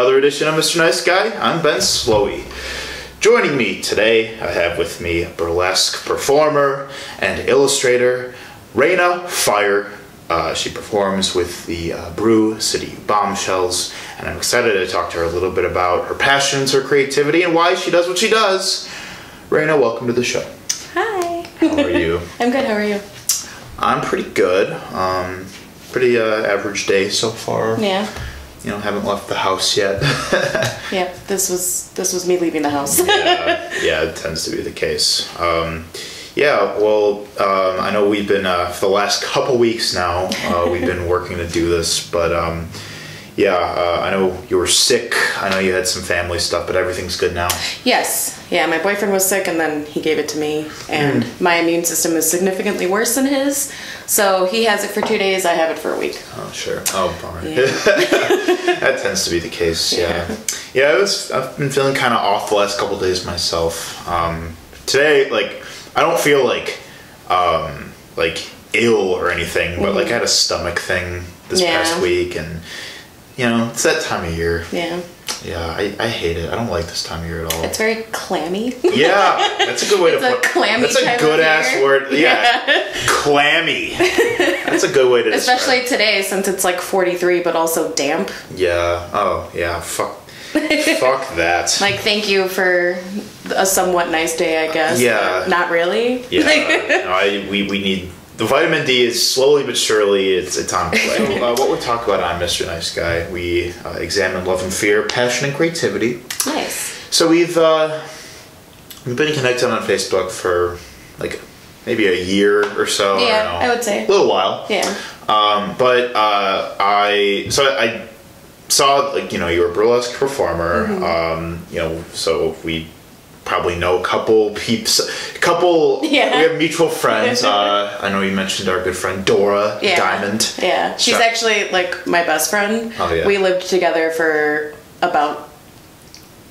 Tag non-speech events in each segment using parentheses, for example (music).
another edition of Mr. Nice Guy. I'm Ben Slowey. Joining me today, I have with me burlesque performer and illustrator Raina Fire. Uh, she performs with the uh, Brew City Bombshells, and I'm excited to talk to her a little bit about her passions, her creativity, and why she does what she does. Raina, welcome to the show. Hi. How are you? (laughs) I'm good. How are you? I'm pretty good. Um, pretty uh, average day so far. Yeah. You know, haven't left the house yet. (laughs) Yeah. This was this was me leaving the house. yeah, (laughs) yeah, it tends to be the case. Um, yeah, well, um, I know we've been uh, for the last couple weeks now. Uh, we've been working to do this, but um, yeah, uh, I know you were sick. I know you had some family stuff, but everything's good now. yes. Yeah. My boyfriend was sick, and then he gave it to me, and Hmm. my immune system is significantly worse than his. So he has it for two days. I have it for a week. Oh, sure. Oh, bummer. Yeah. (laughs) that tends to be the case. Yeah. Yeah, it was. I've been feeling kind of off the last couple days myself. Um, today, like, I don't feel like, um, like ill or anything, but like I had a stomach thing this Yeah. past week, and you know, it's that time of year. Yeah. Yeah, I, I hate it. I don't like this time of year at all. It's very clammy. yeah, that's a good way (laughs) It's to a put. clammy That's a good ass year. word. Yeah, clammy. (laughs) That's a good way to. describe Especially today, since it's like 43, but also damp. Yeah. Oh, yeah. Fuck. Fuck that. (laughs) Like, thank you for a somewhat nice day, I guess. Yeah. Not really. yeah. no, I, we, we need the vitamin D is slowly but surely it's it's on its way. So, uh, what we talk about on Mr. Nice Guy, we uh, examine love and fear, passion and creativity. nice. So we've uh, we've been connected on Facebook for like maybe a year or so. Yeah, I, don't know. I would say. a little while. Yeah. Um, but uh, I so I saw like you know you're a burlesque performer. Mm-hmm. Um, you know, so we probably know a couple peeps, a couple. Yeah. We have mutual friends. (laughs) uh, I know you mentioned our good friend Dora Yeah. Diamond. Yeah, she's So- actually like my best friend. Oh, yeah. We lived together for about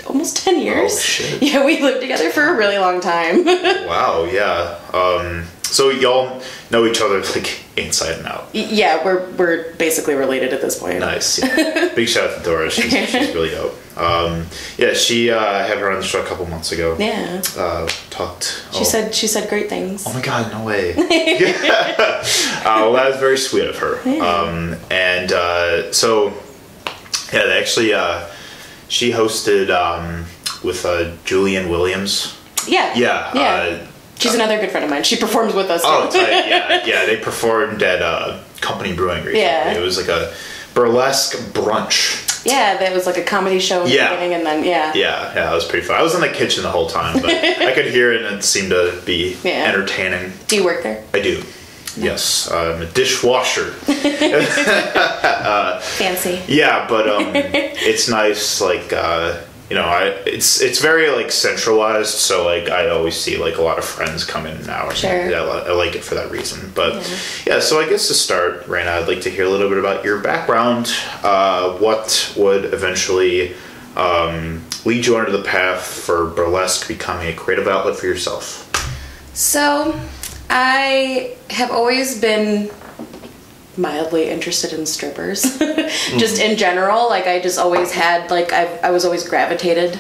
almost 10 years. Oh, shit. (laughs) Yeah, we lived together for a really long time. (laughs) Wow. Yeah. Um, so y'all know each other like inside and out. yeah, we're we're basically related at this point. Nice. Yeah. (laughs) Big shout out to Dora. She's, she's really dope. Um, yeah, she uh, had her on the show a couple months ago. Yeah. Uh, talked. She oh. said she said great things. Oh my god, no way. (laughs) (laughs) uh, well, that was very sweet of her. Um, and uh, so, yeah, they actually, uh, she hosted um, with uh, Julian Williams. Yeah. Yeah. Yeah. Uh, She's another good friend of mine. She performs with us. oh, too. tight. Yeah, (laughs) yeah. They performed at uh, Company Brewing recently. Yeah. It was like a burlesque brunch. yeah, that was like a comedy show in Yeah. the beginning and then yeah. Yeah, yeah, that was pretty fun. I was in the kitchen the whole time, but (laughs) I could hear it and it seemed to be Yeah. entertaining. Do you work there? I do. Yes, I'm a dishwasher. (laughs) Fancy. Yeah, but um, it's nice. Like uh, you know, I it's it's very like centralized. So like I always see like a lot of friends come in now. And Sure. yeah, I, I like it for that reason. But yeah. so I guess to start, Raina, I'd like to hear a little bit about your background. Uh, what would eventually um, lead you onto the path for burlesque becoming a creative outlet for yourself? So, I have always been mildly interested in strippers. (laughs) just in general, like I just always had like I I was always gravitated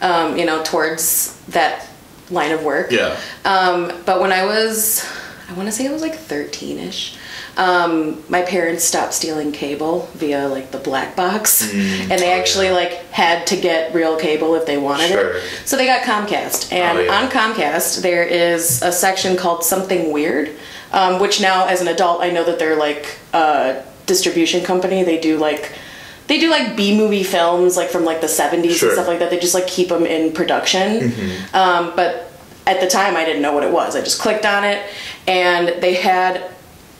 um, you know, towards that line of work. Yeah. Um, but when I was, I want to say I was like 13 ish, um, my parents stopped stealing cable via like the black box. and they oh, actually yeah. like had to get real cable if they wanted Sure. it. So they got Comcast. And Oh, yeah. on Comcast, there is a section called Something Weird, um, which now as an adult, I know that they're like a distribution company. They do like, they do like B movie films like from like the 70s Sure. and stuff like that. They just like keep them in production. Um, but at the time, I didn't know what it was. I just clicked on it, and they had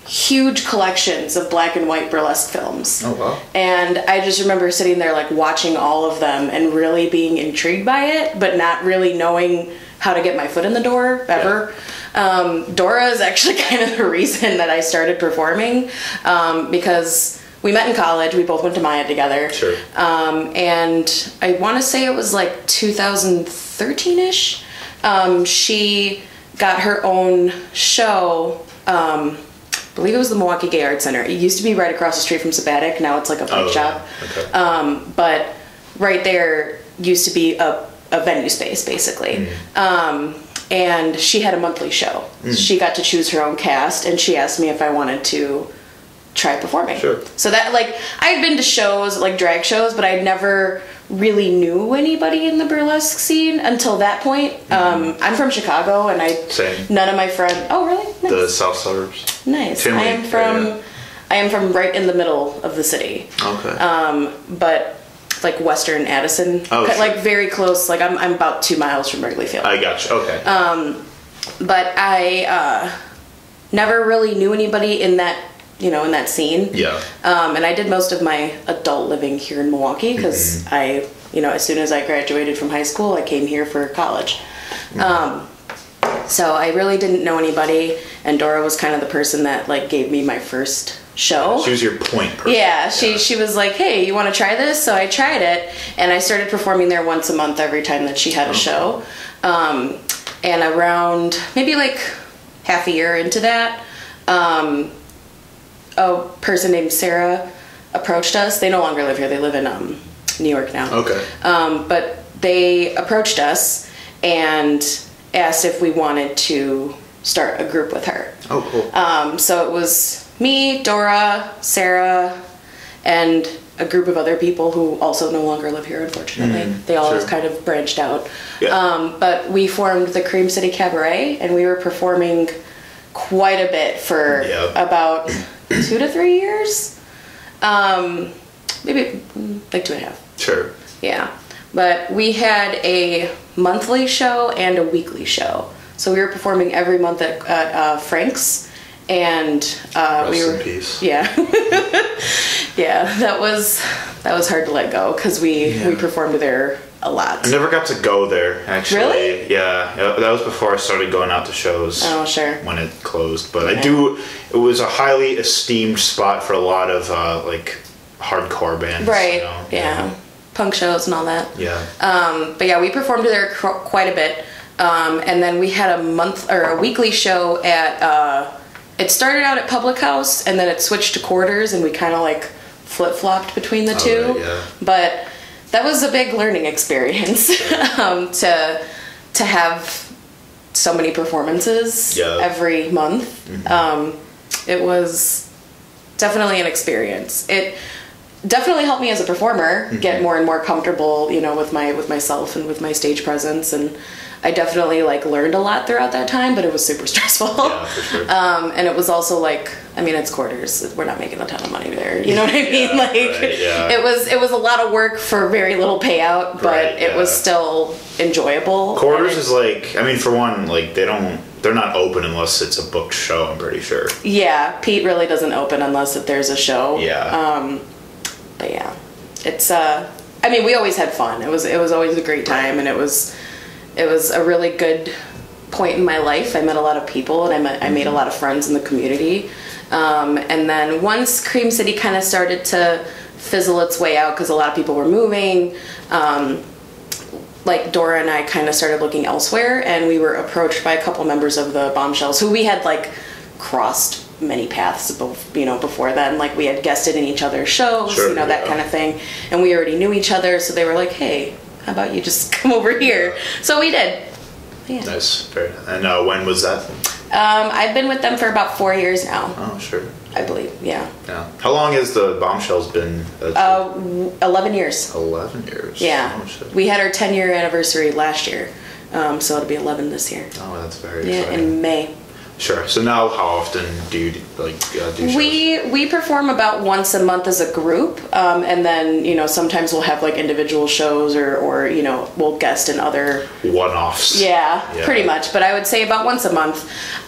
huge collections of black and white burlesque films. Oh wow. And I just remember sitting there like watching all of them and really being intrigued by it, but not really knowing how to get my foot in the door ever. Um, Dora is actually (laughs) kind of the reason that I started performing um, because we met in college. We both went to MIAD together. Sure. Um, and I want to say it was like 2013 ish. Um, she got her own show. Um, I believe it was the Milwaukee Gay Arts Center. It used to be right across the street from Sabbatic. Now it's like a bike Oh, shop. okay. Um, but right there used to be a, a venue space basically. Um, and she had a monthly show. She got to choose her own cast, and she asked me if I wanted to try performing. Sure. So that like I had been to shows like drag shows, but I never really knew anybody in the burlesque scene until that point. Um, I'm from Chicago, and I Same. none of my friends. Oh, really? Nice. The South Suburbs. nice. I am from. area. I am from right in the middle of the city, Okay. um, but like Western Addison, Oh, sure. like very close. Like I'm, I'm about two miles from Wrigley Field. I got you. Okay. Um, but I uh, never really knew anybody in that you know in that scene. yeah. Um, and I did most of my adult living here in Milwaukee because Mm-hmm. I, you know, as soon as I graduated from high school, I came here for college. Mm-hmm. Um, so I really didn't know anybody, and Dora was kind of the person that like gave me my first show. She was your point person. Yeah, she she was like, "Hey, you want to try this?" So I tried it, and I started performing there once a month every time that she had a show. Um, and around maybe like half a year into that, um, a person named Sarah approached us. They no longer live here; they live in um, New York now. Okay. Um, but they approached us and asked if we wanted to start a group with her. Oh, cool. Um, so it was me, Dora, Sarah, and a group of other people who also no longer live here, unfortunately. they all sure. kind of branched out. Yeah. Um, but we formed the Cream City Cabaret, and we were performing quite a bit for Yep. about (coughs) two to three years. Um, maybe mm, like two and a half. sure. Yeah. But we had a monthly show and a weekly show. So we were performing every month at, at uh, Frank's. And uh, we were. in peace. (laughs) Yeah. (laughs) yeah, that was that was hard to let go because we, we performed there a lot. I never got to go there, actually. Really? Yeah. yeah, That was before I started going out to shows. Oh, sure. When it closed. But I do, it was a highly esteemed spot for a lot of, uh, like, hardcore bands. Right. you know? Yeah. Punk shows and all that. Yeah. Um, but yeah, we performed there quite a bit. Um, and then we had a month or a weekly show at. Uh, it started out at Public House, and then it switched to Quarters, and we kind of like flip flopped between the Oh, two. yeah. But that was a big learning experience (laughs) um, to to have so many performances Yeah. Mm-hmm. every month. Um, it was definitely an experience. It definitely helped me as a performer Mm-hmm. get more and more comfortable, you know, with my with myself and with my stage presence and I definitely like learned a lot throughout that time, but it was super (laughs) stressful. Yeah, sure. Um, and it was also like, I mean, it's quarters. We're not making a ton of money there. You know what I (laughs) mean? Yeah, like, right, yeah. it was it was a lot of work for very little payout, but Right, it was still enjoyable. Quarters is like, I mean, for one, like, they don't, they're not open unless it's a booked show, I'm pretty sure. yeah. Pete really doesn't open unless if there's a show. Yeah. Um, but yeah, it's uh, I mean, we always had fun. It was it was always a great time, and it was it was a really good point in my life. I met a lot of people, and I met I made a lot of friends in the community. Um, and then once Cream City kind of started to fizzle its way out because a lot of people were moving. Um, like Dora and I kind of started looking elsewhere, and we were approached by a couple members of the Bombshells who we had like crossed many paths, you know, before then. Like we had guested in each other's shows, Sure, you know, that yeah. kind of thing, and we already knew each other, so they were like, "Hey, how about you just (laughs) come over here?" So we did. Yeah. Nice. Very, and uh, when was that? Um, I've been with them for about four years now, Oh, sure. I believe. Yeah, Yeah. How long has the Bombshells been? Uh, uh, eleven years. 11 years. Yeah, Oh, we had our ten year anniversary last year, um, so it'll be eleven this year. Oh, that's very Yeah, exciting. in May. Sure. So now, how often do you like uh, do shows? We we perform about once a month as a group, um, and then you know sometimes we'll have like individual shows or or you know we'll guest in other. one-offs. Yeah, Yeah. pretty much. But I would say about once a month.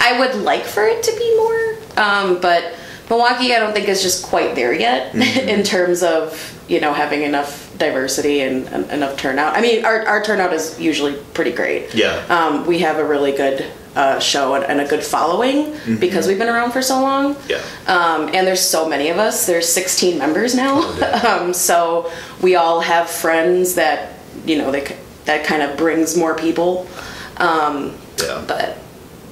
I would like for it to be more, um, but Milwaukee I don't think is just quite there yet (laughs) Mm-hmm. in terms of you know having enough diversity and, and enough turnout. I mean our our turnout is usually pretty great. Yeah. Um, we have a really good uh, show and, and a good following Mm-hmm. because we've been around for so long. Yeah. Um, and there's so many of us. There's 16 members now. Oh, (laughs) um, so we all have friends that you know that that kind of brings more people. Um, Yeah. but,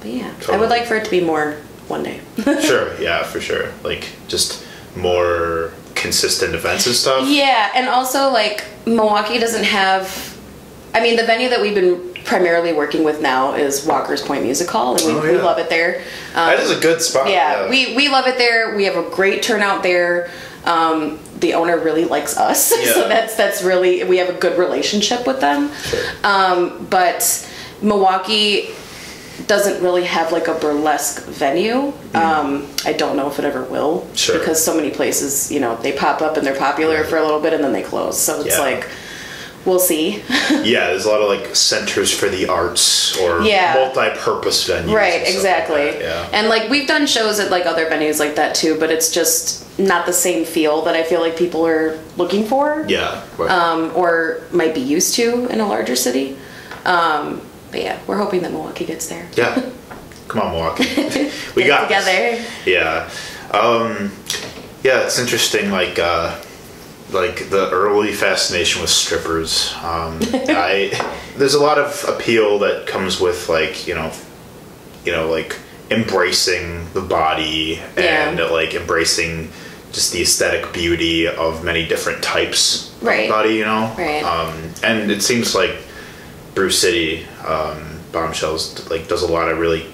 but yeah, I would like for it to be more one day. (laughs) sure. Yeah, for sure. Like just more consistent events and stuff. Yeah, and also like Milwaukee doesn't have. I mean, the venue that we've been primarily working with now is Walker's Point Music Hall, and we, Oh, we love it there. Um, That is a good spot. yeah, we we love it there. We have a great turnout there. Um, the owner really likes us, (laughs) Yeah. so that's that's really we have a good relationship with them. Sure. Um, but Milwaukee doesn't really have like a burlesque venue. Um, I don't know if it ever will. Sure. because so many places, you know, they pop up and they're popular for a little bit and then they close. So it's Yeah. like, we'll see. (laughs) yeah, there's a lot of like centers for the arts or Yeah. multi-purpose venues. right, stuff like exactly. Yeah. And like we've done shows at like other venues like that too, but it's just not the same feel that I feel like people are looking for. yeah. right. Um, or might be used to in a larger city. Um, but yeah, we're hoping that Milwaukee gets there. Yeah. Come on, Milwaukee. (laughs) we got this. together. Yeah. Um, yeah, it's interesting. Like, uh, like the early fascination with strippers. Um, (laughs) I there's a lot of appeal that comes with like you know, you know like embracing the body and Yeah. like embracing just the aesthetic beauty of many different types Right. of body. You know. Right. Um, and it seems like Brew City um, Bombshells like does a lot of really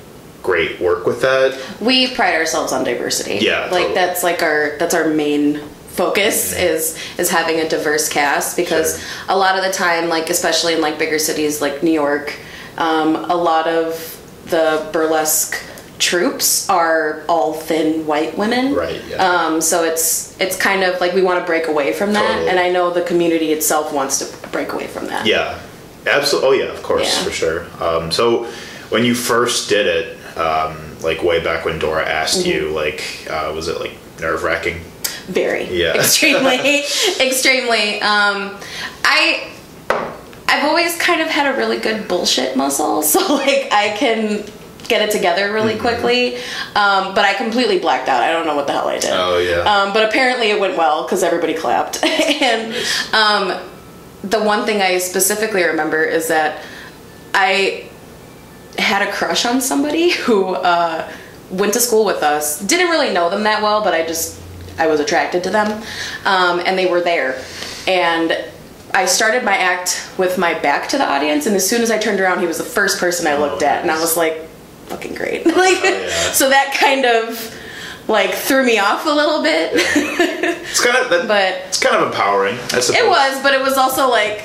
great work with that. we pride ourselves on diversity. Yeah, like totally. that's like our that's our main focus is is having a diverse cast because Sure. a lot of the time, like especially in like bigger cities like New York, um, a lot of the burlesque troops are all thin white women. Right, yeah. Um, so it's it's kind of like we want to break away from that, Totally. and I know the community itself wants to break away from that. Yeah, absolutely. Oh yeah, of course, Yeah. for sure. Um, so when you first did it, um, like way back when Dora asked Mm-hmm. you, like, uh, was it like nerve wracking? Very Yeah. (laughs) extremely (laughs) extremely um i i've always kind of had a really good bullshit muscle (laughs) so like i can get it together really Mm-hmm. quickly um but i completely blacked out i don't know what the hell i did Oh, yeah. um but apparently it went well because everybody clapped and um the one thing i specifically remember is that i had a crush on somebody who uh, went to school with us. Didn't really know them that well, but I just I was attracted to them, um, and they were there. And I started my act with my back to the audience, and as soon as I turned around, he was the first person I looked at, and I was like, "Fucking great!" (laughs) like, yeah. so that kind of like threw me off a little bit. (laughs) It's kind of that, But- it's kind of empowering. I suppose. it was, but it was also like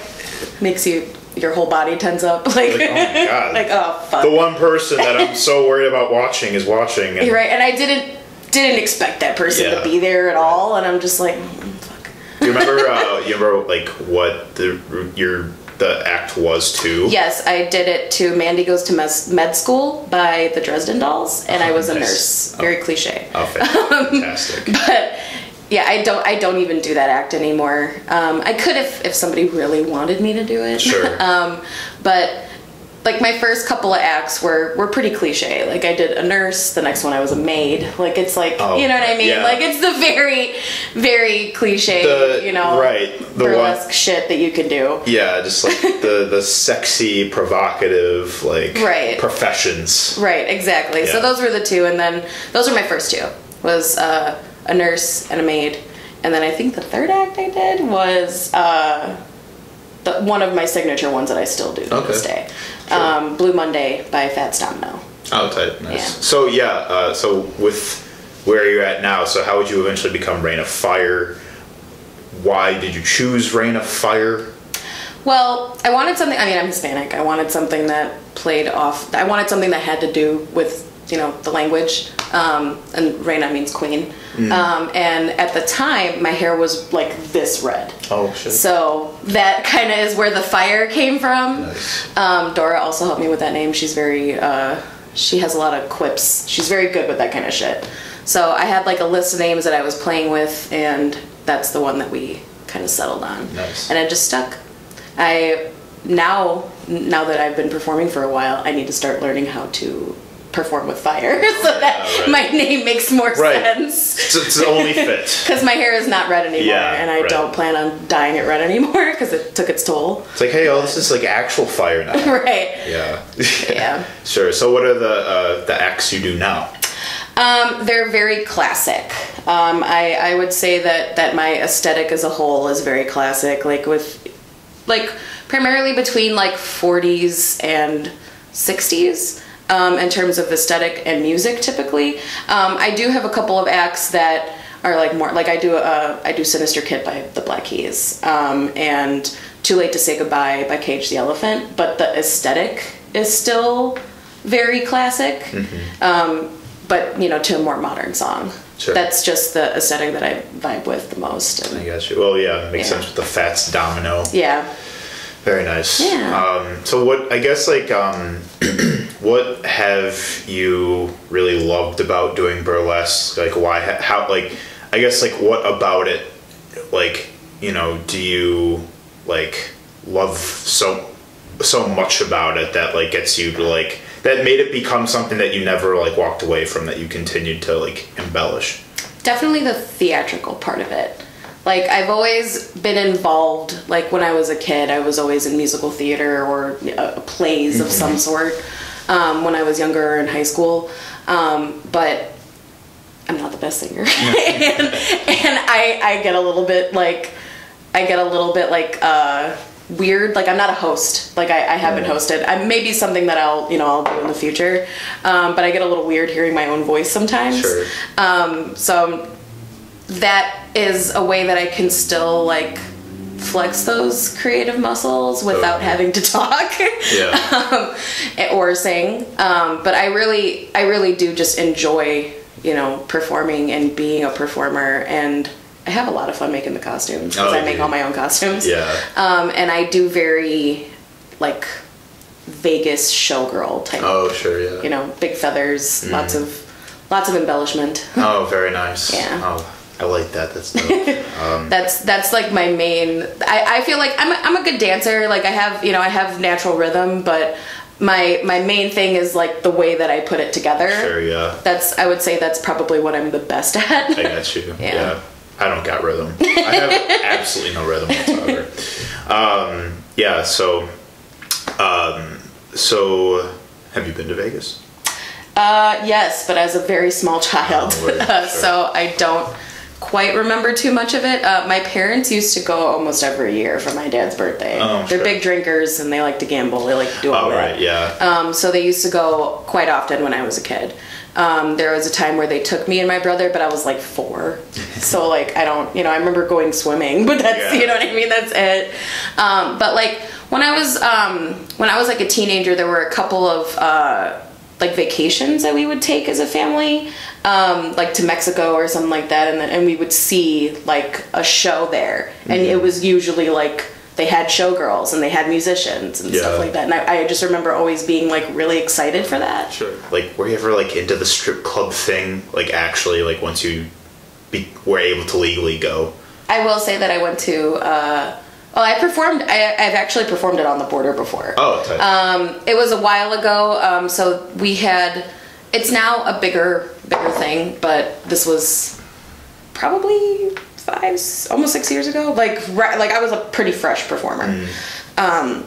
makes you your whole body tense up, (laughs) like, Like, oh my God. like oh fuck. the one person that I'm so worried about watching is watching. And, You're right, and I didn't didn't expect that person Yeah. to be there at all, and I'm just like, fuck. Do you remember? Uh, (laughs) you remember like what the your the act was too? Yes, I did it to Mandy Goes to Mes- Med School by the Dresden Dolls, and I was a nurse. Very cliche, Oh, (laughs) fantastic. but yeah, I don't I don't even do that act anymore. Um, I could if if somebody really wanted me to do it. Sure. (laughs) um, but like my first couple of acts were were pretty cliche. Like I did a nurse, the next one I was a maid. Like it's like Oh, you know what I mean? yeah. Like it's the very very cliche, The- you know, right, the one- burlesque shit that you can do. Yeah, just like (laughs) the the sexy, provocative, like Right. professions. Right, exactly. So those were the two, and then those were my first two. Was uh, a nurse and a maid, and then I think the third act I did was uh, the, one of my signature ones that I still do to Okay. this day. Um, Blue Monday by Fats Domino. Oh, tight, nice. Yeah. So yeah, uh, so with where you're at now, so how would you eventually become Rain of Fire? Why did you choose Rain of Fire? Well, I wanted something. I mean, I'm Hispanic. I wanted something that played off. I wanted something that had to do with you know the language. Um, and Reina means queen. Mm. Um, and at the time, my hair was like this red. Oh shit. So that (laughs) kind of is where the fire came from. Nice. Um, Dora also helped me with that name. She's very, uh, she has a lot of quips. She's very good with that kind of shit. So I had like a list of names that I was playing with, and that's the one that we kind of settled on. Nice. And it just stuck. I now, now that I've been performing for a while, I need to start learning how to perform with fire (laughs) so that right. my name makes more Right. sense. It's, it's the only fit. (laughs) Because my hair is not red anymore, Yeah, and I right. don't plan on dyeing it red anymore (laughs) because it took its toll. It's like, hey, oh, this is like actual fire now. right. Yeah. Yeah. Sure. So what are the uh, the acts you do now? Um, they're very classic. Um, I, I would say that, that my aesthetic as a whole is very classic, like with, like primarily between like 40s and 60s um, in terms of aesthetic and music typically. Um, I do have a couple of acts that are like more like I do uh, I do Sinister Kid by the Black Keys um, and Too Late to Say Goodbye by Cage the Elephant, but the aesthetic is still very classic. Um, but you know, to a more modern song. Sure. That's just the aesthetic that I vibe with the most. I And got you. Well, yeah, it makes Yeah. sense with the Fats Domino. yeah. Very nice. Yeah. Um, so what? I guess like, um, (clears throat) what have you really loved about doing burlesque? Like, why? How? Like, I guess like, what about it? Like, you know, do you like love so so much about it that like gets you to like that made it become something that you never like walked away from that you continued to like embellish. definitely the theatrical part of it. Like I've always been involved. Like when I was a kid, I was always in musical theater or uh, plays of some sort. Um, when I was younger in high school, um, but I'm not the best singer, (laughs) and, and I I get a little bit like I get a little bit like uh, weird. Like I'm not a host. Like I, I haven't hosted. I, maybe something that I'll you know I'll do in the future. Um, but I get a little weird hearing my own voice sometimes. Sure. Um, so that is a way that I can still like flex those creative muscles without Okay. (laughs) having to talk Yeah. (laughs) um, or sing. Um, but I really, I really do just enjoy, you know, performing and being a performer. And I have a lot of fun making the costumes because Oh, I make all my own costumes. yeah. Um, and I do very, like, Vegas showgirl type. Oh, sure. Yeah. You know, big feathers, lots of, lots of embellishment. Oh, very nice. (laughs) Yeah. Oh, I like that. That's (laughs) um, that's that's like my main I, I feel like I'm a, I'm a good dancer like I have you know I have natural rhythm but my my main thing is like the way that I put it together sure. Yeah. that's I would say that's probably what I'm the best at I got you. (laughs) Yeah. Yeah. I don't got rhythm. I have (laughs) absolutely no rhythm whatsoever. Um, yeah. So, um, so have you been to Vegas? uh yes but as a very small child Oh, right, uh, sure. so I don't quite remember too much of it uh, my parents used to go almost every year for my dad's birthday Oh, they're sure. big drinkers and they like to gamble they like to do all Oh, that right. Yeah. Um, so they used to go quite often when I was a kid. Um, there was a time where they took me and my brother, but I was like four. (laughs) so like I don't, you know, I remember going swimming, but that's Yeah. you know what I mean. That's it. Um, but like when I was um, when I was like a teenager, there were a couple of uh, like vacations that we would take as a family, um, like to Mexico or something like that, and then, and we would see like a show there, and Mm-hmm. it was usually like they had showgirls and they had musicians and Yeah. stuff like that, and I, I just remember always being like really excited for that. Sure. Like, were you ever like into the strip club thing? Like, actually, like once you be, were able to legally go. I will say that I went to. Uh, well, I performed. I, I've actually performed it on the border before. Oh, tight. Um, it was a while ago. Um, so we had. It's now a bigger, bigger thing, but this was probably five, almost six years ago. Like, right, like I was a pretty fresh performer. Um,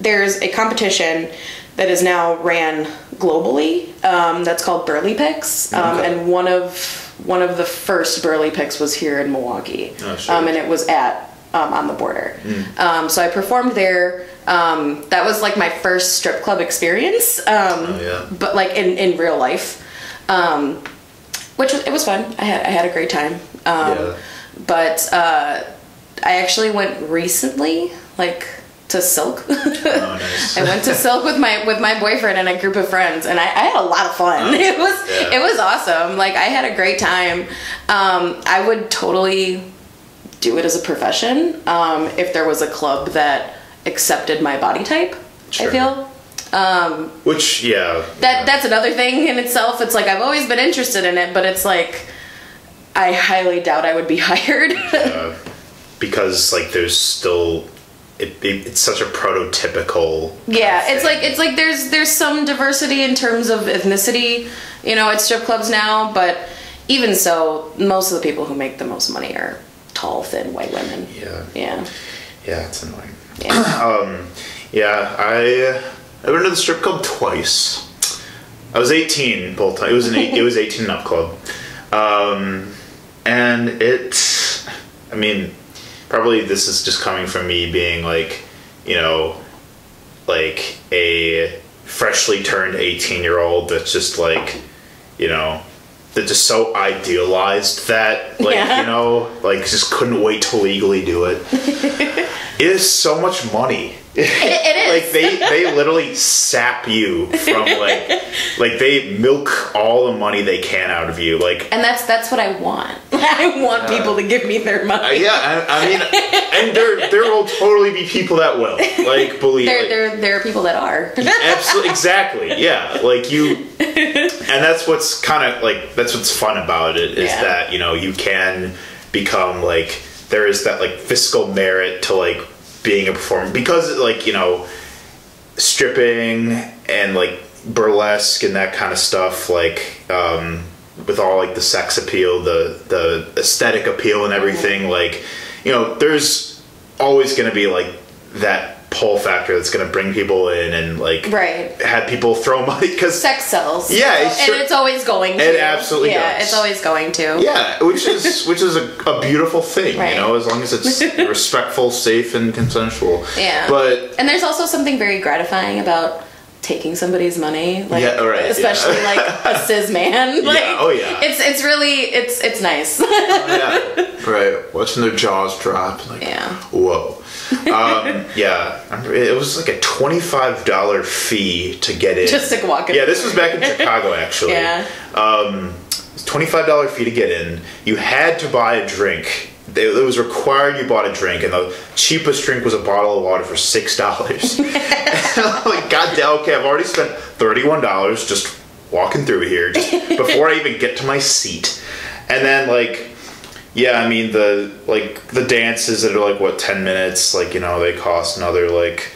there's a competition that is now ran globally. Um, that's called Burlympics, um, Okay. and one of one of the first Burlympics was here in Milwaukee, Oh, sure. um, and it was at um, on the border. Um, so I performed there. Um, that was like my first strip club experience, um, Oh, yeah. but like in, in real life, um, which was, it was fun. I had I had a great time. Um, Yeah. But uh, I actually went recently, like to Silk. oh, nice. (laughs) I went to Silk with my with my boyfriend and a group of friends, and I, I had a lot of fun. (laughs) It was Yeah. it was awesome. Like I had a great time. Um, I would totally do it as a profession um, if there was a club that accepted my body type. Sure. I feel Which, yeah. that that's another thing in itself. It's like I've always been interested in it, but it's like I highly doubt I would be (laughs) hired. uh, because like there's still it, it, it's such a prototypical Yeah, it's like it's like there's there's some diversity in terms of ethnicity, you know, at strip clubs now, but even so, most of the people who make the most money are tall, thin white women. yeah Yeah. yeah it's annoying Yeah. (clears throat) um yeah i i've been to the strip club twice I was 18 both times. It was an eight, it was 18 and up club, um, and it. I mean, probably this is just coming from me being like, you know, like a freshly turned 18 year old that's just like, you know, that just so idealized that like Yeah. you know like just couldn't wait to legally do it. (laughs) it is so much money. It is. like they they (laughs) literally sap you from like like they milk all the money they can out of you. Like And that's that's what I want. (laughs) I want people to give me their uh, money. yeah, I, I mean, and there there will totally be people that will like (laughs) believe. There, like, there, there are people that are. Absolutely, exactly. Yeah, like you, and that's what's kind of like that's what's fun about it is Yeah. that you know you can become like there is that like fiscal merit to like being a performer because like you know stripping and like burlesque and that kind of stuff like um with all like the sex appeal the the aesthetic appeal and everything like you know there's always going to be like that pull factor that's going to bring people in and like Right. have people throw money because Sex sells. Yeah, So- it's and sure- it's always going to. It absolutely Yeah, does. it's always going to. yeah which is (laughs) which is a, a beautiful thing Right. you know as long as it's (laughs) respectful safe and consensual Yeah. but And there's also something very gratifying about taking somebody's money, like Yeah, right, especially yeah. like a (laughs) cis man. Like, oh, yeah. It's it's really it's it's nice. Oh, yeah right watching their jaws drop like Yeah. whoa um, yeah it was like a $25 fee to get in Just to walk in. yeah this was back in chicago actually (laughs) yeah. um, $25 fee to get in. You had to buy a drink. It it was required you bought a drink, and the cheapest drink was a bottle of water for six dollars. (laughs) (laughs) like, God damn, okay, I've already spent thirty-one dollars just walking through here just before I even get to my seat, and then like, yeah, I mean the like the dances that are like what ten minutes, like you know they cost another like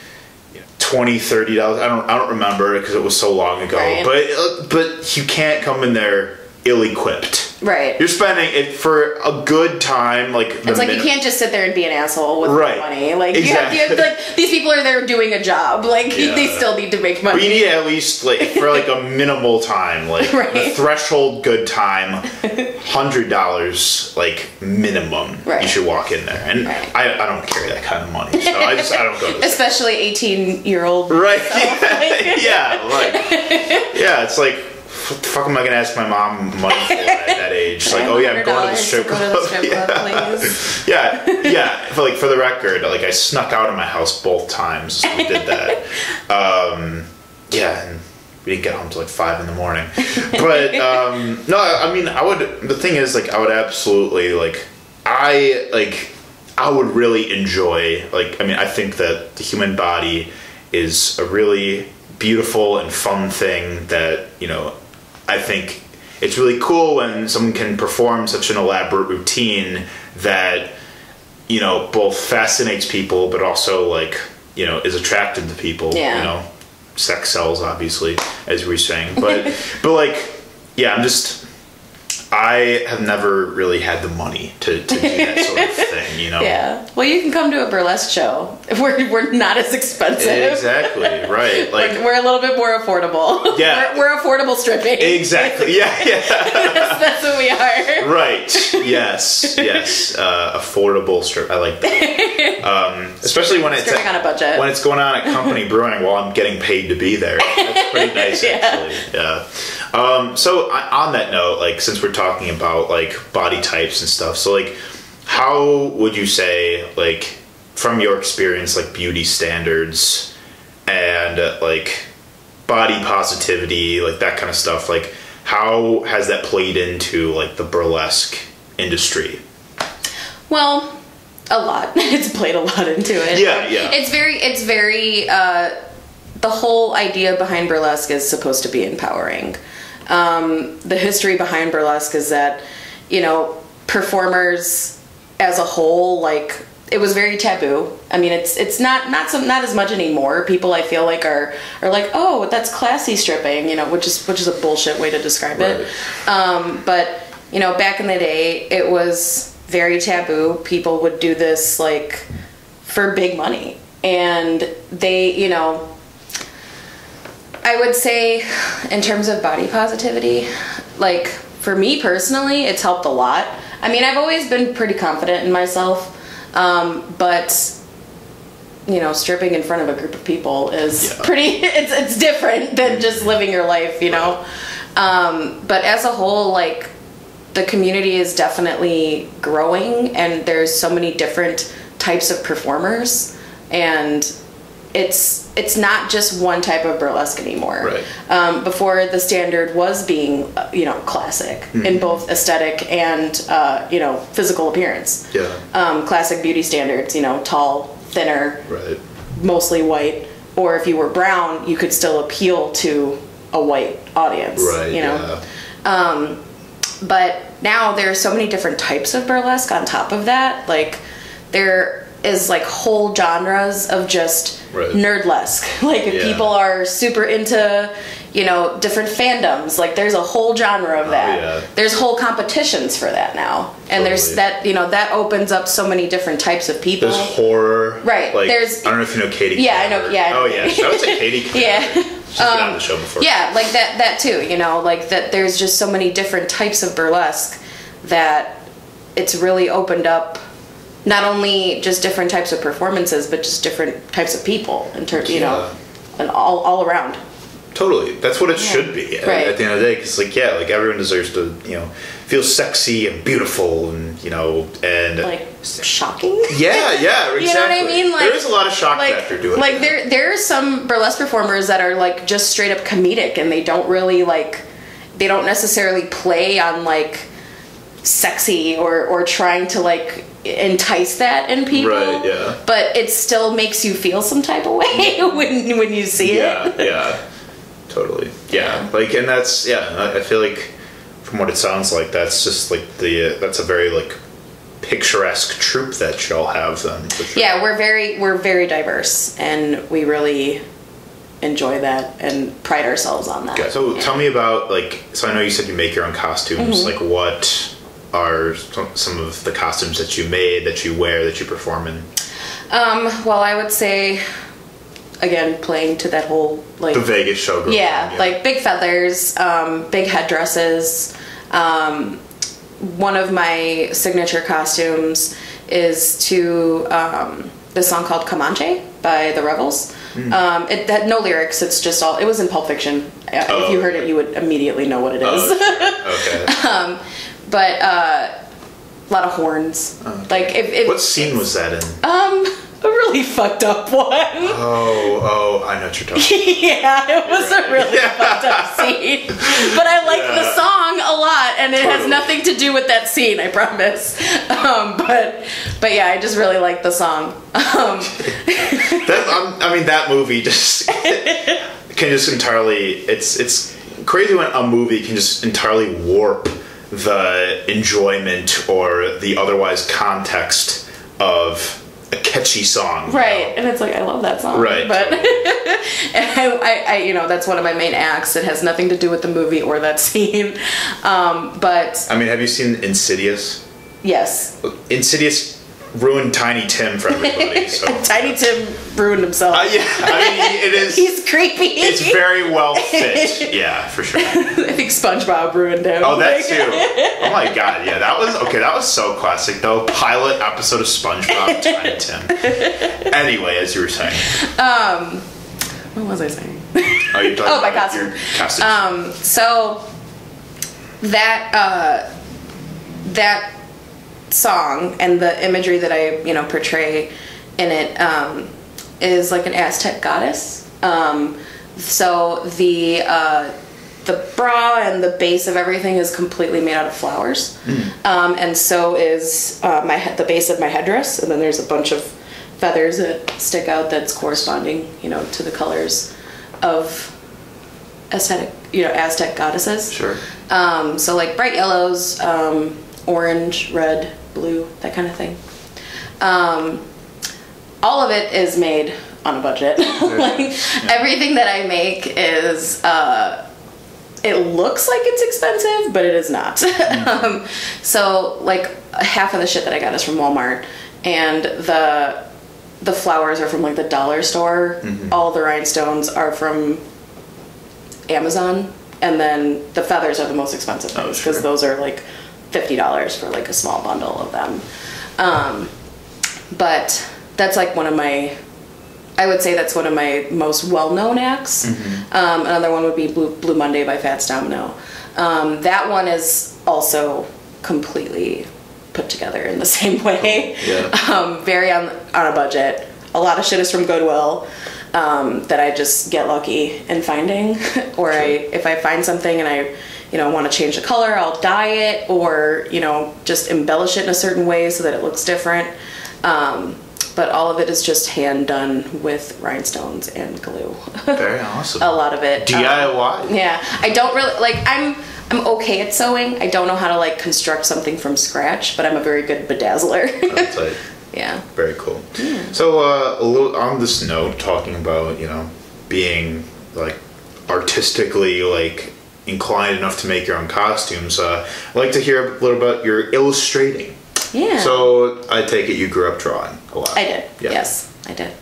20 30 dollars i don't i don't remember because it was so long ago Right. but uh, but you can't come in there ill-equipped Right. you're spending it for a good time like It's like you can't just sit there and be an asshole with Right. money. Like you have, you have like these people are there doing a job. Like Yeah. they still need to make money. We need at least like for like a minimal time like (laughs) the threshold good time (laughs) hundred dollars like minimum Right. you should walk in there and Right. I, I don't carry that kind of money so i just i don't go Especially 18 year old. Right. (laughs) Yeah. Like. Yeah. It's like, what the fuck am I gonna ask my mom money for at (laughs) that age? Like, oh yeah, I'm going to the strip Go to club. the strip (laughs) yeah. club, (laughs) yeah, yeah. For like for the record, like I snuck out of my house both times. We did that. Um, yeah, and we didn't get home till like five in the morning. But um, no, I I mean, I would. The thing is, like, I would absolutely like. I like. I would really enjoy. Like, I mean, I think that the human body is a really beautiful and fun thing that you know. I think it's really cool when someone can perform such an elaborate routine that you know both fascinates people but also like you know is attractive to people Yeah. you know sex sells obviously as we were saying but (laughs) but like yeah i'm just i have never really had the money to, to do that sort of (laughs) thing you know Yeah. Well, you can come to a burlesque show. We're, we're not as expensive. exactly (laughs) right like We're, we're a little bit more affordable. Yeah. (laughs) We're, we're affordable stripping. exactly yeah yeah that's, that's what we are. right yes yes uh, affordable strip i like that um, especially when it's Stripping on a budget. when it's going on at company brewing while i'm getting paid to be there that's pretty nice Yeah. actually yeah um, so on that note like since we're talking about like body types and stuff so like how would you say like from your experience like beauty standards and uh, like body positivity like that kind of stuff like how has that played into like the burlesque industry Well, a lot. (laughs) it's played a lot into it. Yeah, yeah. It's very, it's very, uh, the whole idea behind burlesque is supposed to be empowering. Um, the history behind burlesque is that, you know, performers as a whole, like, it was very taboo. I mean, it's it's not not some not as much anymore. People I feel like are are like, oh, that's classy stripping, you know, which is which is a bullshit way to describe it. Um, but you know, back in the day, it was very taboo. People would do this like for big money, and they, you know, I would say, in terms of body positivity, like for me personally, it's helped a lot. I mean, I've always been pretty confident in myself, um, but you know, stripping in front of a group of people is Yeah. (laughs) pretty. It's it's different than just living your life, you know. Um, but as a whole, like the community is definitely growing, and there's so many different types of performers, and it's it's not just one type of burlesque anymore. Right. Um, before the standard was being, uh, you know, classic in both aesthetic and uh, you know physical appearance. Yeah. Um, classic beauty standards, you know, tall, thinner, Right. mostly white, or if you were brown, you could still appeal to a white audience. Right. You know. Yeah. But now there are so many different types of burlesque on top of that. Like there is like whole genres of just Right. nerdlesque. (laughs) Like Yeah. people are super into, you know, different fandoms, like there's a whole genre of oh, that. Oh, yeah. There's whole competitions for that now. And there's that, you know, that opens up so many different types of people. There's horror. Right, Like, there's- I don't know if you know Katie. Yeah, I know- yeah, I know Oh yeah. Shout out to Katie. (laughs) Craver. Yeah. She's been on um, the show before. Yeah, like that that too, you know, like that there's just so many different types of burlesque that it's really opened up not only just different types of performances but just different types of people in terms, you know, and all all around. Totally. That's what it should be at, Right. at the end of the day. Because, like, yeah, like everyone deserves to, you know, feel sexy and beautiful and, you know, and. Like shocking. yeah, yeah, exactly. (laughs) You know what I mean? Like there is a lot of shock like, factor to it. Like there there are some burlesque performers that are like just straight up comedic and they don't really like they don't necessarily play on like sexy or or trying to like entice that in people. Right, yeah. But it still makes you feel some type of way (laughs) when when you see yeah, it. yeah, yeah. totally. Yeah, like, and that's yeah. I, feel like from what it sounds like, that's just like the uh, that's a very like picturesque troupe that y'all have. Then, sure. Yeah, we're very we're very diverse and we really enjoy that and pride ourselves on that. Okay, so Yeah. tell me about like. So I know you said you make your own costumes. Mm-hmm. Like, what are some, of the costumes that you made, that you wear, that you perform in? Um, well, I would say, again, playing to that whole like, The Vegas showgirl. yeah, like big feathers, um, big headdresses. Um, one of my signature costumes is to um, this song called Comanche by the Revels. Hmm. Um, it had no lyrics. It's just all. It was in Pulp Fiction. Oh, if you heard it, you would immediately know what it is. Oh, okay. (laughs) but uh, a lot of horns. Like if, if what scene was that in? um a really fucked up one. Oh, oh, I know what you're talking. (laughs) yeah, it was a really Yeah. fucked up scene. But I like the song a lot, and it has nothing to do with that scene. I promise. Um, but but yeah, I just really like the song. Um, (laughs) That um, I mean, that movie just (laughs) can just entirely. It's it's crazy when a movie can just entirely warp the enjoyment or the otherwise context of a catchy song. you right, know? and it's like I love that song. Right. but (laughs) I, I, you know, that's one of my main acts. It has nothing to do with the movie or that (laughs) scene. Um, but I mean, have you seen Insidious? yes, Insidious ruined Tiny Tim for everybody. (laughs) So. Tiny Tim ruined himself. Uh, yeah, I mean, it is. (laughs) He's creepy. It's very well fit. (laughs) Yeah, for sure. I think SpongeBob ruined him. Oh, that too. Oh my god, yeah, that was okay. That was so classic though. Pilot episode of SpongeBob Tiny Tim. Anyway, as you were saying, Um, What was I saying? oh, you're talking Oh, my costume. Um, so that uh, that song and the imagery that I you know portray in it um, is like an Aztec goddess. Um, so the uh, the bra and the base of everything is completely made out of flowers, um, and so is uh, my he- the base of my headdress. And then there's a bunch of feathers that stick out that's corresponding, you know, to the colors of aesthetic, you know, Aztec goddesses. sure. Um, so like bright yellows, um, orange, red, blue, that kind of thing. Um, all of it is made on a budget. (laughs) like everything that I make is. Uh, it looks like it's expensive, but it is not. (laughs) um, so like half of the shit that I got is from Walmart, and the the flowers are from like the dollar store. All the rhinestones are from Amazon, and then the feathers are the most expensive Oh, because sure. those are like fifty dollars for like a small bundle of them. Um, but that's like one of my I would say that's one of my most well-known acts. Mm-hmm. Um, another one would be Blue, Blue Monday by Fats Domino. Um, that one is also completely put together in the (laughs) same way. Yeah. (laughs) Um, very on on a budget. A lot of shit is from Goodwill um, that I just get lucky in finding, (laughs) or I if I find something and I you know want to change the color, I'll dye it, or you know just embellish it in a certain way so that it looks different. Um, but all of it is just hand done with rhinestones and glue. Very (laughs) awesome. a lot of it. um, DIY. yeah, I don't really like. I'm I'm okay at sewing. I don't know how to like construct something from scratch, but I'm a very good bedazzler. Like (laughs) yeah. very cool. So uh, a little on this note, talking about you know being like artistically like inclined enough to make your own costumes. Uh, I'd like to hear a little about your illustrating. Yeah. So I take it you grew up drawing a lot. I did. Yeah. Yes, I did.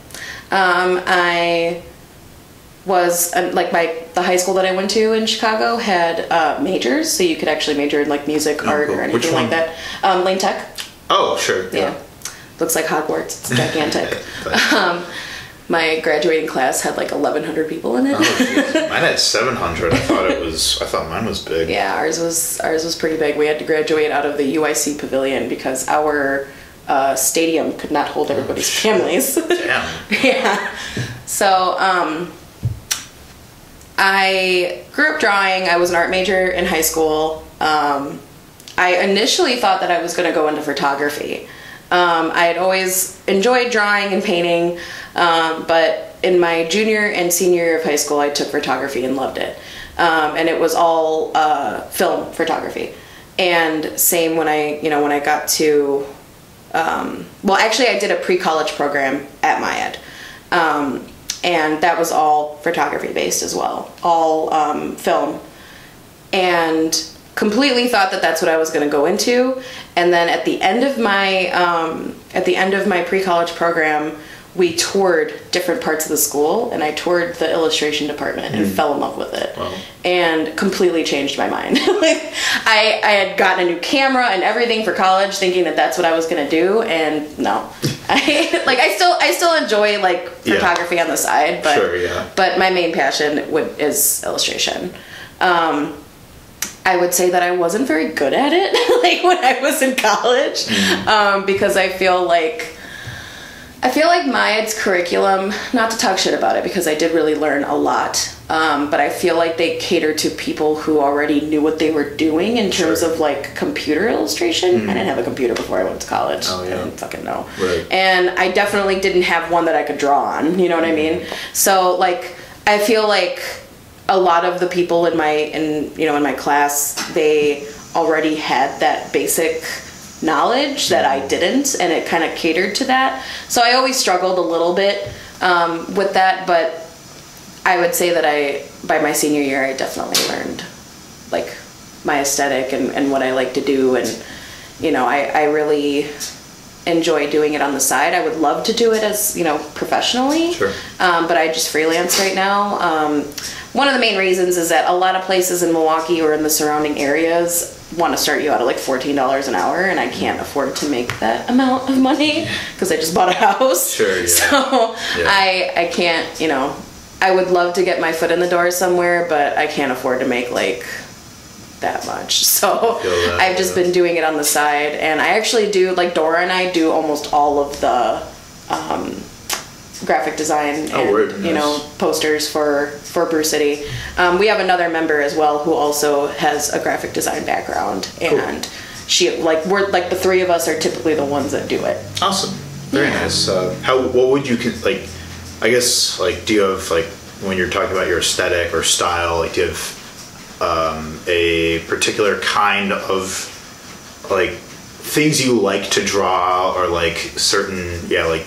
Um, I was um, like my the high school that I went to in Chicago had uh, majors, so you could actually major in like music, Oh, art, cool. or anything like that. Um, Lane Tech. Oh sure. Yeah. Looks like Hogwarts. It's gigantic. (laughs) My graduating class had like 1,100 people in it. Oh, (laughs) mine had seven hundred. I thought it was. I thought mine was big. Yeah, ours was ours was pretty big. We had to graduate out of the UIC pavilion because our uh, stadium could not hold everybody's shit. families. (laughs) Damn. yeah. So um, I grew up drawing. I was an art major in high school. Um, I initially thought that I was going to go into photography. Um, I had always enjoyed drawing and painting, um, but in my junior and senior year of high school, I took photography and loved it. Um, and it was all uh, film photography. And same when I, you know, when I got to, um, well, actually, I did a pre-college program at MIAD, um, and that was all photography based as well, all um, film and completely thought that that's what I was going to go into. And then at the end of my um, at the end of my pre college program, we toured different parts of the school, and I toured the illustration department and fell in love with it, Wow. and completely changed my mind. (laughs) like I I had gotten a new camera and everything for college, thinking that that's what I was going to do, and no. (laughs) I like I still I still enjoy like Yeah. photography on the side, but Sure, yeah. but my main passion would is illustration. Um, I would say that I wasn't very good at it, (laughs) like when I was in college, um, because I feel like I feel like MIAD's curriculum. Not to talk shit about it, because I did really learn a lot. Um, but I feel like they cater to people who already knew what they were doing in terms Sure. of like computer illustration. I didn't have a computer before I went to college. Oh, yeah. I didn't fucking know. Right. And I definitely didn't have one that I could draw on. You know what I mean? So like, I feel like a lot of the people in my in you know in my class they already had that basic knowledge that I didn't, and it kind of catered to that. So I always struggled a little bit um, with that, but I would say that I by my senior year I definitely learned like my aesthetic and, and what I like to do and you know I, I really enjoy doing it on the side. I would love to do it as you know professionally, Sure. um, but I just freelance right now. Um, one of the main reasons is that a lot of places in Milwaukee or in the surrounding areas want to start you out at like fourteen dollars an hour, and I can't afford to make that amount of money because I just bought a house. Sure, yeah. So Yeah. I I can't you know I would love to get my foot in the door somewhere, but I can't afford to make like that much. (laughs) So that, I've just yeah. been doing it on the side, and I actually do like Dora and I do almost all of the um, graphic design Oh, and word, you know posters for for Brew City. Um, we have another member as well who also has a graphic design background, and she like we're like the three of us are typically the ones that do it. Awesome. Very nice. Uh, how? What would you like? I guess like, do you have like when you're talking about your aesthetic or style? Like, do you have um, a particular kind of like things you like to draw, or like certain yeah like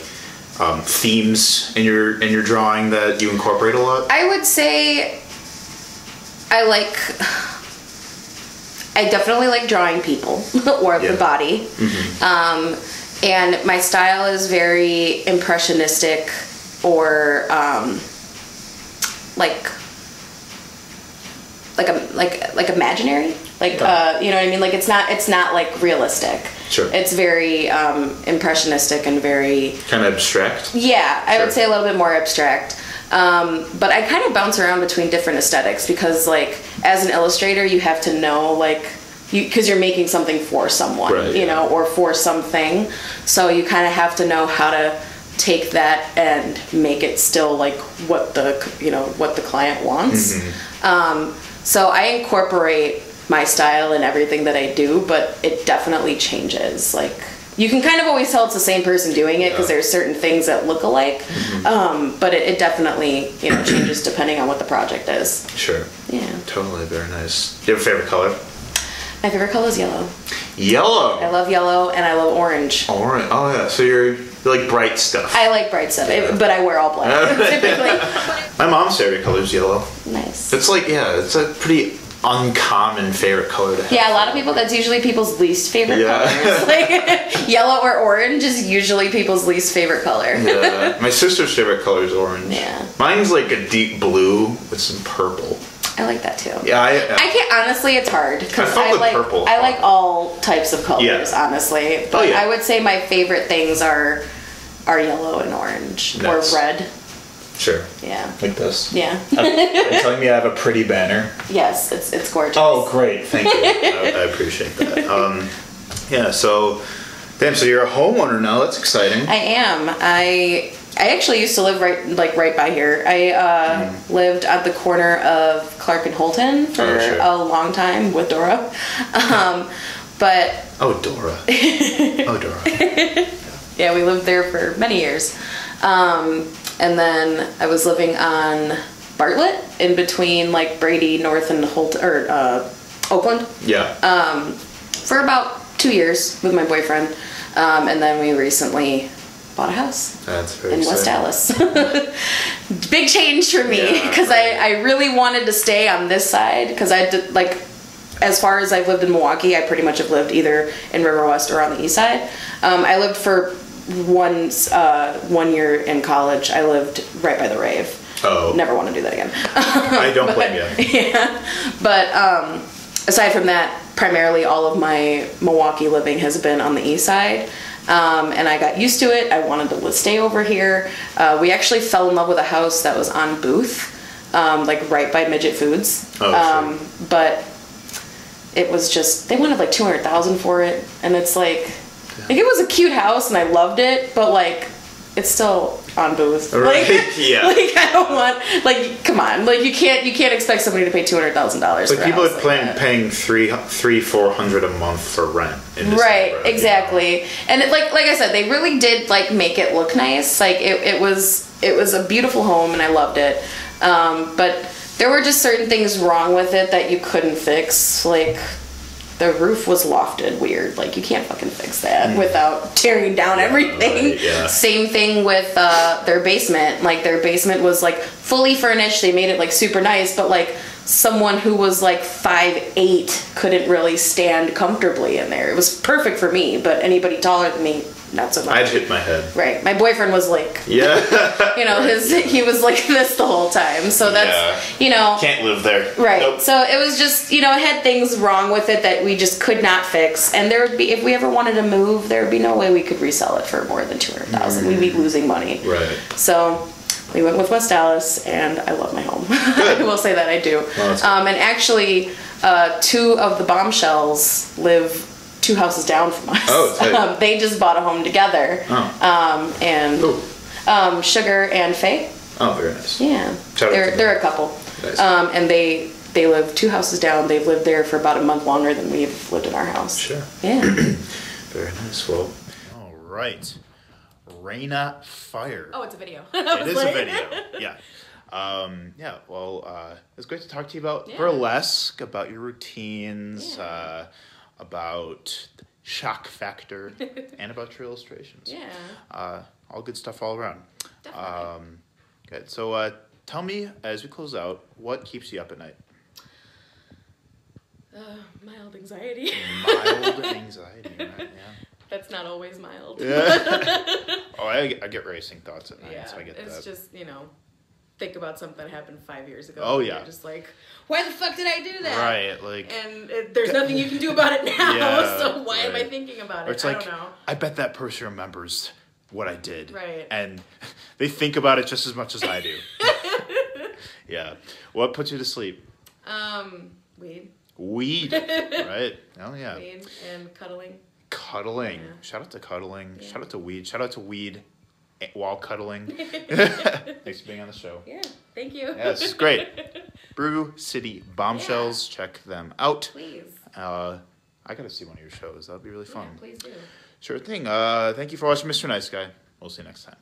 um, themes in your in your drawing that you incorporate a lot? I would say I like. I definitely like drawing people (laughs) or Yeah. the body. Um, and my style is very impressionistic or um, like like a like like imaginary, like Yeah. uh, you know what I mean. Like it's not it's not like realistic. Sure. It's very um, impressionistic and very Kind of abstract. yeah, I would say a little bit more abstract. Um, but I kind of bounce around between different aesthetics because, like, as an illustrator, you have to know, like, you because you're making something for someone, Right, you yeah. know, or for something. So you kind of have to know how to take that and make it still like what the you know what the client wants. Mm-hmm. Um, so I incorporate my style and everything that I do, but it definitely changes. Like you can kind of always tell it's the same person doing it because Yeah. there's certain things that look alike, um, but it, it definitely you know changes depending on what the project is. Sure. Yeah, Totally. Very nice. Do you have a favorite color? my favorite color is yellow. Yellow. I love yellow and I love orange. Orange. Oh yeah. So you're, you like bright stuff. I like bright stuff, Yeah. but I wear all black (laughs) typically. (laughs) My mom's favorite color is yellow. nice. It's like yeah, it's a pretty uncommon favorite color to have. Yeah, a lot of people. That's usually people's least favorite Yeah. colors. (laughs) Like yellow or orange is usually people's least favorite color. Yeah. My sister's favorite color is orange. Yeah. Mine's like a deep blue with some purple. I like that too. Yeah, I, I can't honestly. It's hard because I I, like purple I like all types of colors. Yeah. Honestly, oh, but Oh, yeah. I would say my favorite things are are yellow and orange Nice. or red. Sure. Yeah. Like this. Yeah. (laughs) Are you telling me I have a pretty banner? yes, it's it's gorgeous. Oh, great! Thank you. (laughs) I, I appreciate that. Um, yeah. So, damn. So you're a homeowner now. That's exciting. I am. I I actually used to live right like right by here. I uh, lived at the corner of Clark and Holton for Mm. Oh, sure. a long time with Dora. (laughs) Um, but oh, Dora. oh, Dora. yeah, we lived there for many years. Um, and then I was living on Bartlett in between like Brady, North, and Holt or uh, Oakland Yeah. Uh, for about two years with my boyfriend. Um, and then we recently bought a house. That's very in West exciting. Allis. (laughs) Big change for me Yeah, because right. I, I really wanted to stay on this side because I did like as far as I've lived in Milwaukee, I pretty much have lived either in River West or on the east side. Um, I lived for one uh, one year in college. I lived right by the rave. Oh. Never want to do that again. I don't (laughs) blame you. yeah, but um, aside from that, primarily all of my Milwaukee living has been on the east side. Um, and I got used to it. I wanted to stay over here. Uh, we actually fell in love with a house that was on Booth, um, like right by Midget Foods. Oh, sure. um, But it was just they wanted like two hundred thousand for it, and it's like, like it was a cute house, and I loved it, but like it's still on Booth. Right, Like, (laughs) (laughs) yeah. Like I don't want like come on, like you can't you can't expect somebody to pay two hundred thousand dollars. Like people are paying paying three three four hundred a month for rent. Right, you know? exactly. And it, like like I said, they really did like make it look nice. Like it, it was it was a beautiful home and I loved it. Um, but there were just certain things wrong with it that you couldn't fix. Like the roof was lofted weird. Like you can't fucking fix that without tearing down everything. right, yeah. Same thing with uh, their basement. Like their basement was like fully furnished. They made it like super nice, but like someone who was like five eight couldn't really stand comfortably in there. It was perfect for me, but anybody taller than me, not so much. I'd hit my head. right. My boyfriend was like, Yeah. (laughs) you know, his he was like this the whole time. So that's you know Can't live there. Right. Nope. So it was just, you know, it had things wrong with it that we just could not fix. And there would be, if we ever wanted to move, there would be no way we could resell it for more than 200000 mm. We'd be losing money. Right. So we went with West Allis, and I love my home. (laughs) I will say that I do. that's um, and actually, uh, two of the bombshells live two houses down from us. Oh, (laughs) um, they just bought a home together. Oh. Um, and um, Sugar and Faye. Oh, very nice. Yeah, Shout they're they're a couple, Nice. um, and they they live two houses down. They've lived there for about a month longer than we've lived in our house. Sure. Yeah. (clears throat) Very nice. Well. All right. Raina Fire. oh, it's a video. (laughs) it is a video. (laughs) Yeah. Um, yeah. Well, uh, it's great to talk to you about Yeah. burlesque, about your routines, Yeah. uh, about shock factor, (laughs) and about your illustrations. Yeah. Uh, all good stuff all around. Definitely. Um, good. So, uh, tell me as we close out, what keeps you up at night? Uh, mild anxiety. Mild anxiety, right? Yeah. That's not always mild. Yeah. (laughs) oh, I, I get racing thoughts at night, Yeah, so I get it's that. just you know, think about something that happened five years ago. Oh, yeah. just like, why the fuck did I do that? Right, like- and it, there's nothing you can do about it (laughs) now. Yeah, so why am I thinking about Or it? it's I like, don't know. I bet that person remembers what I did. Right. And (laughs) they think about it just as much as I do. yeah. What puts you to sleep? Um, weed, Weed. right? Oh, yeah. weed, and cuddling. Cuddling. Yeah. Shout out to cuddling. Yeah. Shout out to weed. Shout out to weed eh, while cuddling. (laughs) Thanks for being on the show. Yeah, thank you. Yeah, this great. (laughs) Brew City Bombshells. Check them out. Please. Uh, I gotta see one of your shows. That'd be really Yeah, fun. please do. Sure thing. Uh, thank you for watching, Mr. Nice Guy. We'll see you next time.